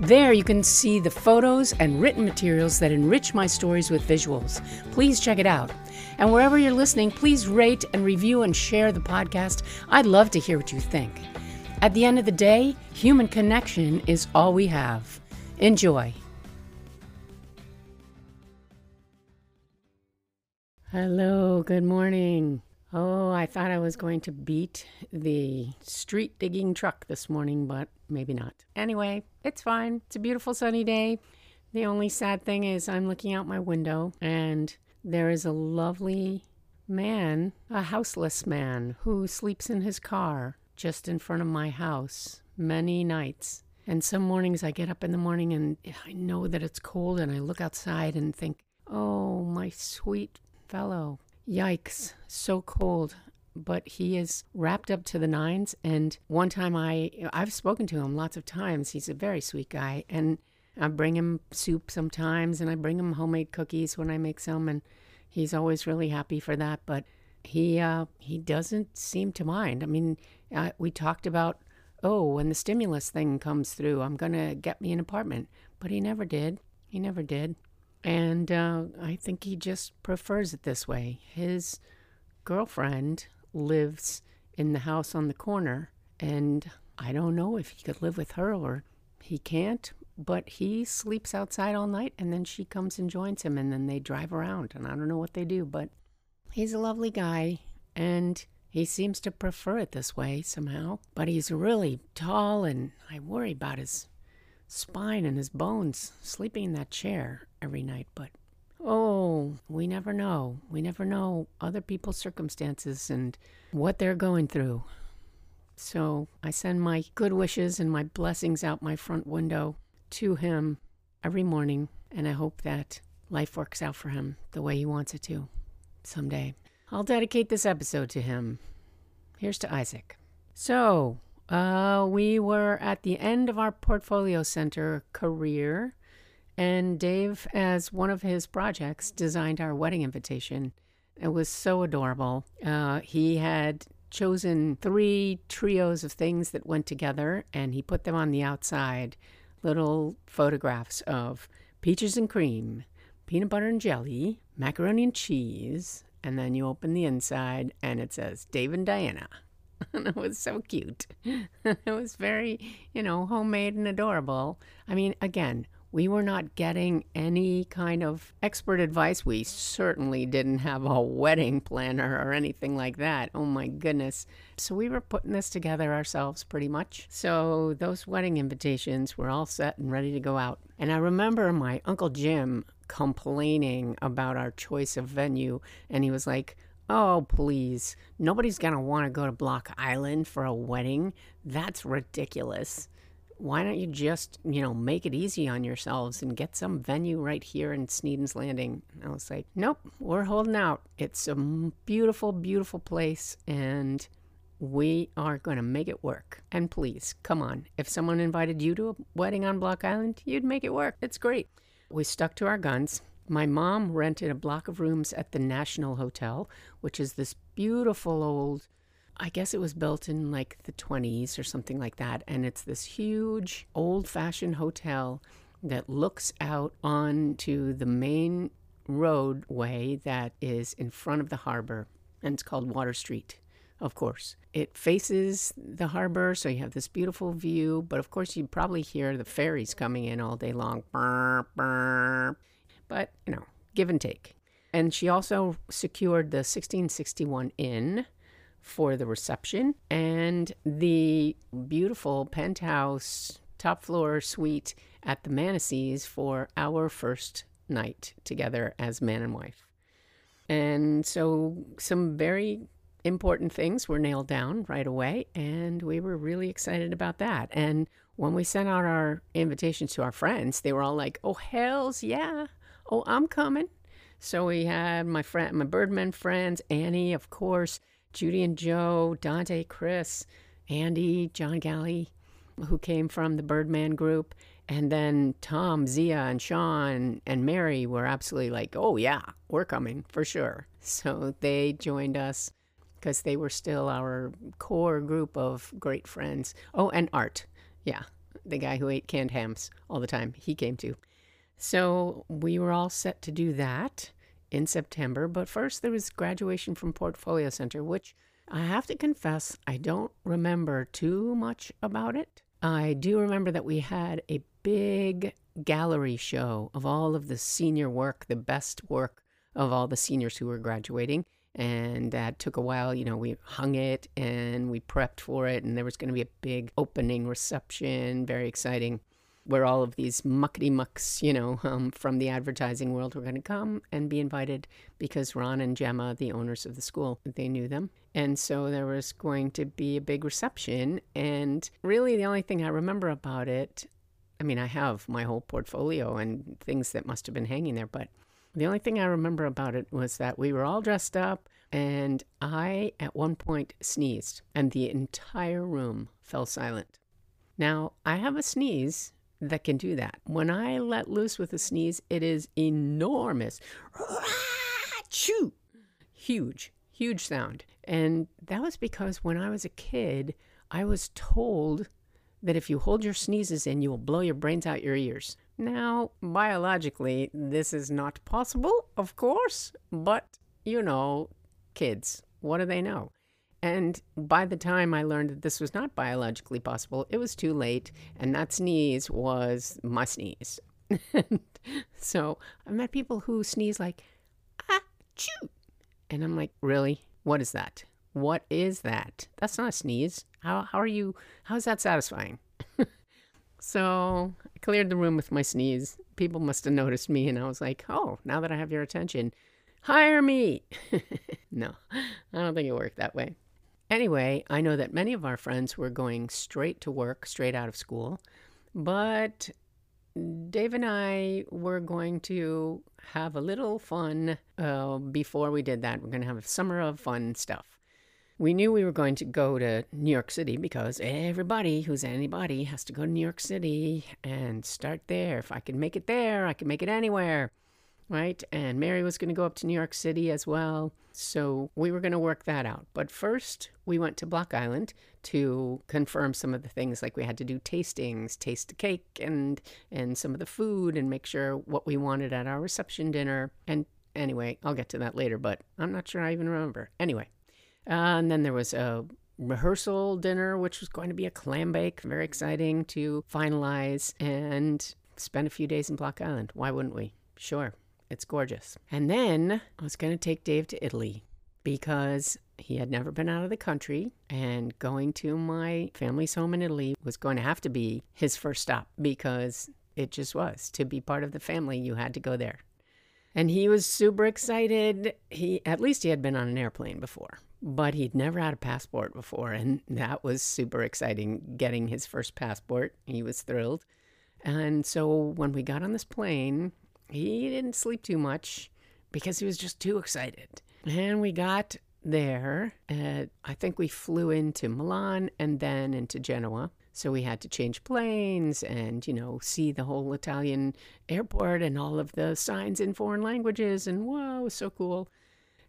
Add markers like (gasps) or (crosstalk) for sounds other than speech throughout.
There you can see the photos and written materials that enrich my stories with visuals. Please check it out. And wherever you're listening, please rate and review and share the podcast. I'd love to hear what you think. At the end of the day, human connection is all we have. Enjoy. Hello, good morning. Oh, I thought I was going to beat the street digging truck this morning, but maybe not. Anyway, it's fine. It's a beautiful sunny day. The only sad thing is I'm looking out my window and there is a lovely man, a houseless man, who sleeps in his car just in front of my house many nights. And some mornings I get up in the morning and I know that it's cold and I look outside and think, oh, my sweet fellow. Yikes, so cold. But he is wrapped up to the nines. And one time I, I've spoken to him lots of times. He's a very sweet guy. And I bring him soup sometimes and I bring him homemade cookies when I make some. And he's always really happy for that. But he, uh, he doesn't seem to mind. I mean, uh, we talked about, oh, when the stimulus thing comes through, I'm going to get me an apartment. But he never did. He never did. And uh, I think he just prefers it this way. His girlfriend lives in the house on the corner, and I don't know if he could live with her or he can't, but he sleeps outside all night and then she comes and joins him and then they drive around and I don't know what they do, but he's a lovely guy and he seems to prefer it this way somehow. But he's really tall and I worry about his spine and his bones sleeping in that chair every night. But oh, we never know. We never know other people's circumstances and what they're going through. So I send my good wishes and my blessings out my front window to him every morning, and I hope that life works out for him the way he wants it to someday. I'll dedicate this episode to him. Here's to Isaac. So, uh, we were at the end of our portfolio center career, and Dave, as one of his projects, designed our wedding invitation. It was so adorable. Uh, he had chosen three trios of things that went together, and he put them on the outside little photographs of peaches and cream, peanut butter and jelly, macaroni and cheese, and then you open the inside and it says Dave and Diana. (laughs) and it was so cute. (laughs) it was very, you know, homemade and adorable. I mean, again, we were not getting any kind of expert advice. We certainly didn't have a wedding planner or anything like that. Oh my goodness. So we were putting this together ourselves pretty much. So those wedding invitations were all set and ready to go out. And I remember my Uncle Jim complaining about our choice of venue. And he was like, Oh, please. Nobody's going to want to go to Block Island for a wedding. That's ridiculous. Why don't you just, you know, make it easy on yourselves and get some venue right here in Sneden's Landing? I was like, nope, we're holding out. It's a beautiful, beautiful place and we are going to make it work. And please, come on. If someone invited you to a wedding on Block Island, you'd make it work. It's great. We stuck to our guns. My mom rented a block of rooms at the National Hotel, which is this beautiful old, I guess it was built in like the 20s or something like that. And it's this huge old fashioned hotel that looks out onto the main roadway that is in front of the harbor. And it's called Water Street of course. It faces the harbor, so you have this beautiful view, but of course, you probably hear the ferries coming in all day long. But you know, give and take. And she also secured the 1661 Inn for the reception and the beautiful penthouse top floor suite at the Manisses for our first night together as man and wife. And so some very important things were nailed down right away, and we were really excited about that. And when we sent out our invitations to our friends, they were all like, oh, hells yeah, Oh, I'm coming. So we had my friend, my Birdman friends, Annie, of course, Judy and Joe, Dante, Chris, Andy, John Galley, who came from the Birdman group. And then Tom, Zia, and Sean and Mary were absolutely like, oh, yeah, we're coming for sure. (laughs) So they joined us because they were still our core group of great friends. Oh, and Art. Yeah, the guy who ate canned hams all the time. He came too. So we were all set to do that in September. But first, there was graduation from Portfolio Center, which I have to confess, I don't remember too much about it. I do remember that we had a big gallery show of all of the senior work, the best work of all the seniors who were graduating. And that took a while. You know, we hung it and we prepped for it, and there was going to be a big opening reception, very exciting where all of these muckety mucks, you know, um, from the advertising world were going to come and be invited because Ron and Gemma, the owners of the school, they knew them. And so there was going to be a big reception. And really, the only thing I remember about it, I mean, I have my whole portfolio and things that must have been hanging there, but the only thing I remember about it was that we were all dressed up. And I, at one point, sneezed, and the entire room fell silent. Now, I have a sneeze that can do that. When I let loose with a sneeze, it is enormous. Choo! Huge, huge sound. And that was because when I was a kid, I was told that if you hold your sneezes in, you will blow your brains out your ears. Now, biologically, this is not possible, of course, but you know, kids, what do they know? And by the time I learned that this was not biologically possible, it was too late. And that sneeze was my sneeze. (laughs) so I met people who sneeze like, ah, choo. And I'm like, really? What is that? What is that? That's not a sneeze. How, how are you? How's that satisfying? (laughs) so I cleared the room with my sneeze. People must have noticed me. And I was like, oh, now that I have your attention, hire me. (laughs) no, I don't think it worked that way. Anyway, I know that many of our friends were going straight to work, straight out of school, but Dave and I were going to have a little fun uh, before we did that. We're going to have a summer of fun stuff. We knew we were going to go to New York City because everybody who's anybody has to go to New York City and start there. If I can make it there, I can make it anywhere right? And Mary was going to go up to New York City as well. So we were going to work that out. But first, we went to Block Island to confirm some of the things like we had to do tastings, taste the cake and and some of the food and make sure what we wanted at our reception dinner. And anyway, I'll get to that later, but I'm not sure I even remember. Anyway, uh, and then there was a rehearsal dinner, which was going to be a clam bake, very exciting to finalize and spend a few days in Block Island. Why wouldn't we? Sure. It's gorgeous. And then I was going to take Dave to Italy because he had never been out of the country and going to my family's home in Italy was going to have to be his first stop because it just was. To be part of the family, you had to go there. And he was super excited. He at least he had been on an airplane before, but he'd never had a passport before and that was super exciting getting his first passport. He was thrilled. And so when we got on this plane, he didn't sleep too much because he was just too excited. And we got there. At, I think we flew into Milan and then into Genoa. So we had to change planes and, you know, see the whole Italian airport and all of the signs in foreign languages. And whoa, was so cool.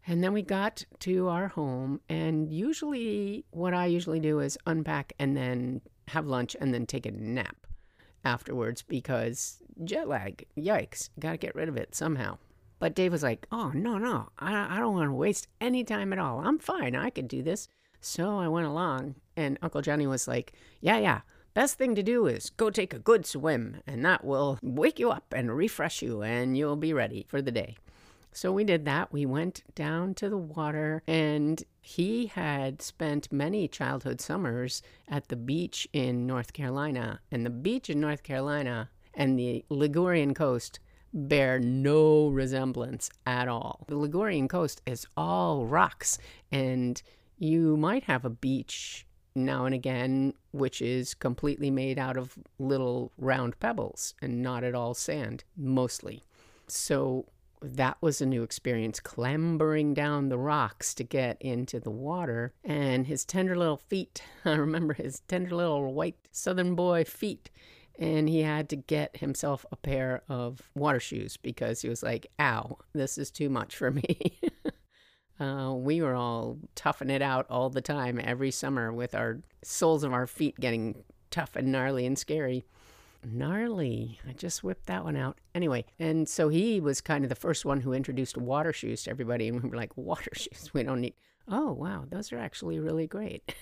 And then we got to our home. And usually, what I usually do is unpack and then have lunch and then take a nap afterwards because jet lag, yikes, got to get rid of it somehow. But Dave was like, oh, no, no, I, I don't want to waste any time at all. I'm fine. I could do this. So I went along, and Uncle Johnny was like, yeah, yeah, best thing to do is go take a good swim, and that will wake you up and refresh you, and you'll be ready for the day. So we did that. We went down to the water, and he had spent many childhood summers at the beach in North Carolina. And the beach in North Carolina and the Ligurian coast bear no resemblance at all. The Ligurian coast is all rocks, and you might have a beach now and again which is completely made out of little round pebbles and not at all sand, mostly. So that was a new experience, clambering down the rocks to get into the water. And his tender little feet, (laughs) I remember his tender little white southern boy feet. And he had to get himself a pair of water shoes because he was like, ow, this is too much for me. (laughs) uh, we were all toughing it out all the time every summer with our soles of our feet getting tough and gnarly and scary. Gnarly. I just whipped that one out. Anyway, and so he was kind of the first one who introduced water shoes to everybody. And we were like, water (laughs) shoes? We don't need. Oh, wow. Those are actually really great.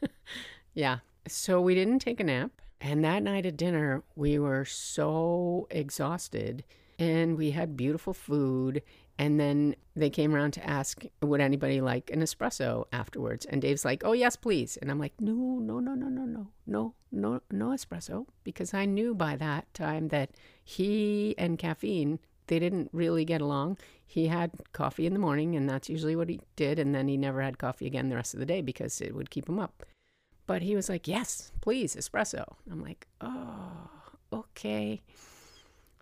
(laughs) yeah. So we didn't take a nap. And that night at dinner, we were so exhausted and we had beautiful food and then they came around to ask, would anybody like an espresso afterwards? And Dave's like, oh, yes, please. And I'm like, no, no, no, no, no, no, no, no, no espresso. Because I knew by that time that he and caffeine, they didn't really get along. He had coffee in the morning, and that's usually what he did. And then he never had coffee again the rest of the day because it would keep him up. But he was like, yes, please, espresso. I'm like, oh, okay.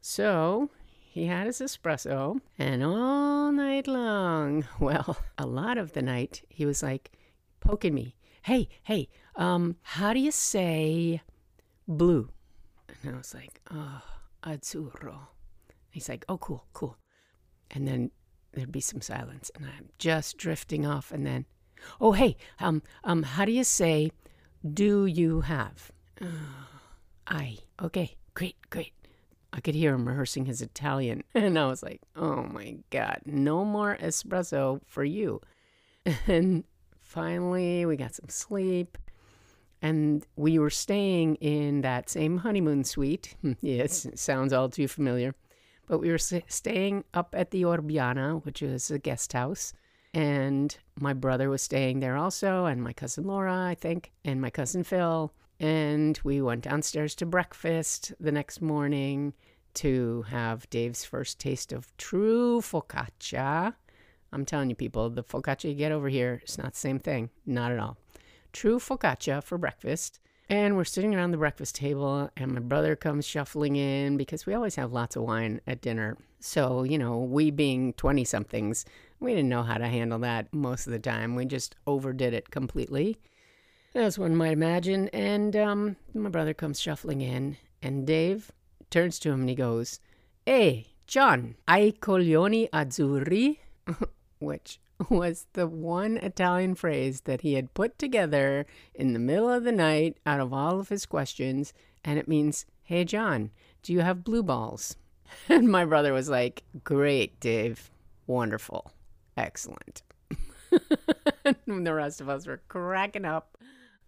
So he had his espresso, and all night long, (laughs) well, a lot of the night, he was like poking me. Hey, hey, um, how do you say blue? And I was like, oh, azzurro. He's like, oh, cool, cool. And then there'd be some silence, and I'm just drifting off, and then, oh, hey, um, um, how do you say, do you have? (sighs) I. Okay, great, great. I could hear him rehearsing his Italian. (laughs) And I was like, oh my God, no more espresso for you. (laughs) And finally, we got some sleep. And we were staying in that same honeymoon suite. (laughs) yes, it sounds all too familiar. But we were staying up at the Orbiana, which is a guest house. And my brother was staying there also, and my cousin Laura, I think, and my cousin Phil. And we went downstairs to breakfast the next morning to have Dave's first taste of true focaccia. I'm telling you, people, the focaccia you get over here, it's not the same thing. Not at all. True focaccia for breakfast. And we're sitting around the breakfast table, and my brother comes shuffling in because we always have lots of wine at dinner. So, you know, we being 20 somethings, we didn't know how to handle that most of the time. We just overdid it completely as one might imagine. And um, my brother comes shuffling in, and Dave turns to him and he goes, Hey, John, ai coglioni azzurri? (laughs) Which was the one Italian phrase that he had put together in the middle of the night out of all of his questions. And it means, Hey, John, do you have blue balls? (laughs) And my brother was like, Great, Dave. Wonderful. Excellent. (laughs) and the rest of us were cracking up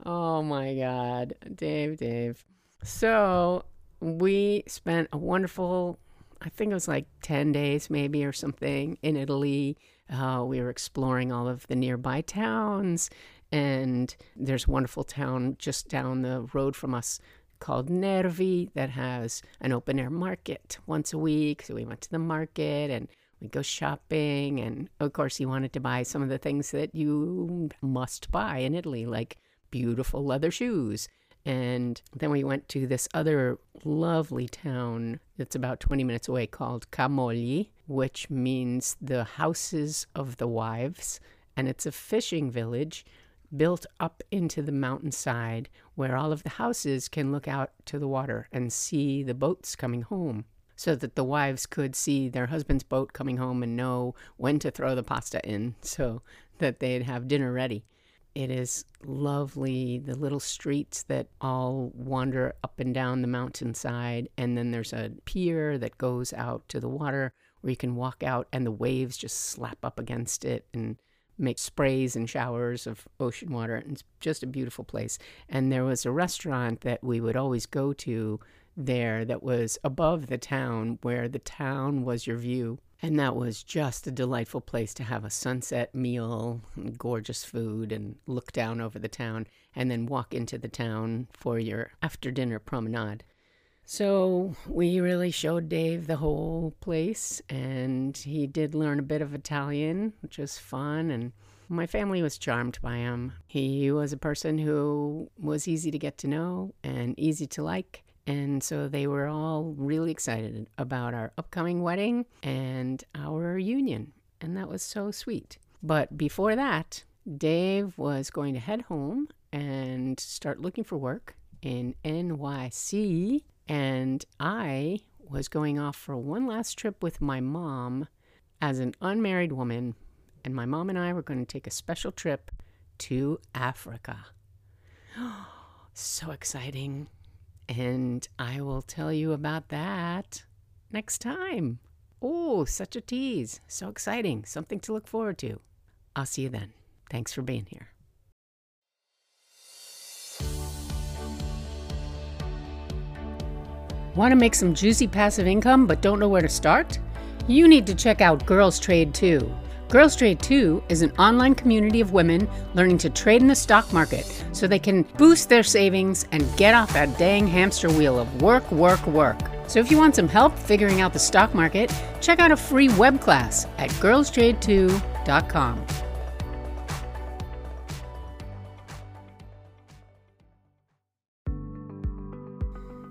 Oh my God. Dave, Dave. So we spent a wonderful, I think it was like 10 days maybe or something in Italy. Uh, we were exploring all of the nearby towns. And there's a wonderful town just down the road from us called Nervi that has an open air market once a week. So we went to the market and we go shopping. And of course, he wanted to buy some of the things that you must buy in Italy, like beautiful leather shoes. And then we went to this other lovely town that's about 20 minutes away called Camogli, which means the houses of the wives. And it's a fishing village built up into the mountainside where all of the houses can look out to the water and see the boats coming home so that the wives could see their husband's boat coming home and know when to throw the pasta in so that they'd have dinner ready. It is lovely, the little streets that all wander up and down the mountainside. And then there's a pier that goes out to the water where you can walk out and the waves just slap up against it and make sprays and showers of ocean water. And It's just a beautiful place. And there was a restaurant that we would always go to there that was above the town, where the town was your view. And that was just a delightful place to have a sunset meal, gorgeous food, and look down over the town, and then walk into the town for your after dinner promenade. So we really showed Dave the whole place, and he did learn a bit of Italian, which was fun. And my family was charmed by him. He was a person who was easy to get to know and easy to like And so they were all really excited about our upcoming wedding and our union. And that was so sweet. But before that, Dave was going to head home and start looking for work in NYC. And I was going off for one last trip with my mom as an unmarried woman. And my mom and I were going to take a special trip to Africa. (gasps) so exciting. And I will tell you about that next time. Oh, such a tease. So exciting. Something to look forward to. I'll see you then. Thanks for being here. Want to make some juicy passive income but don't know where to start? You need to check out Girls Trade 2. Girls Trade 2 is an online community of women learning to trade in the stock market so they can boost their savings and get off that dang hamster wheel of work, work, work. So if you want some help figuring out the stock market, check out a free web class at girlstrade2.com.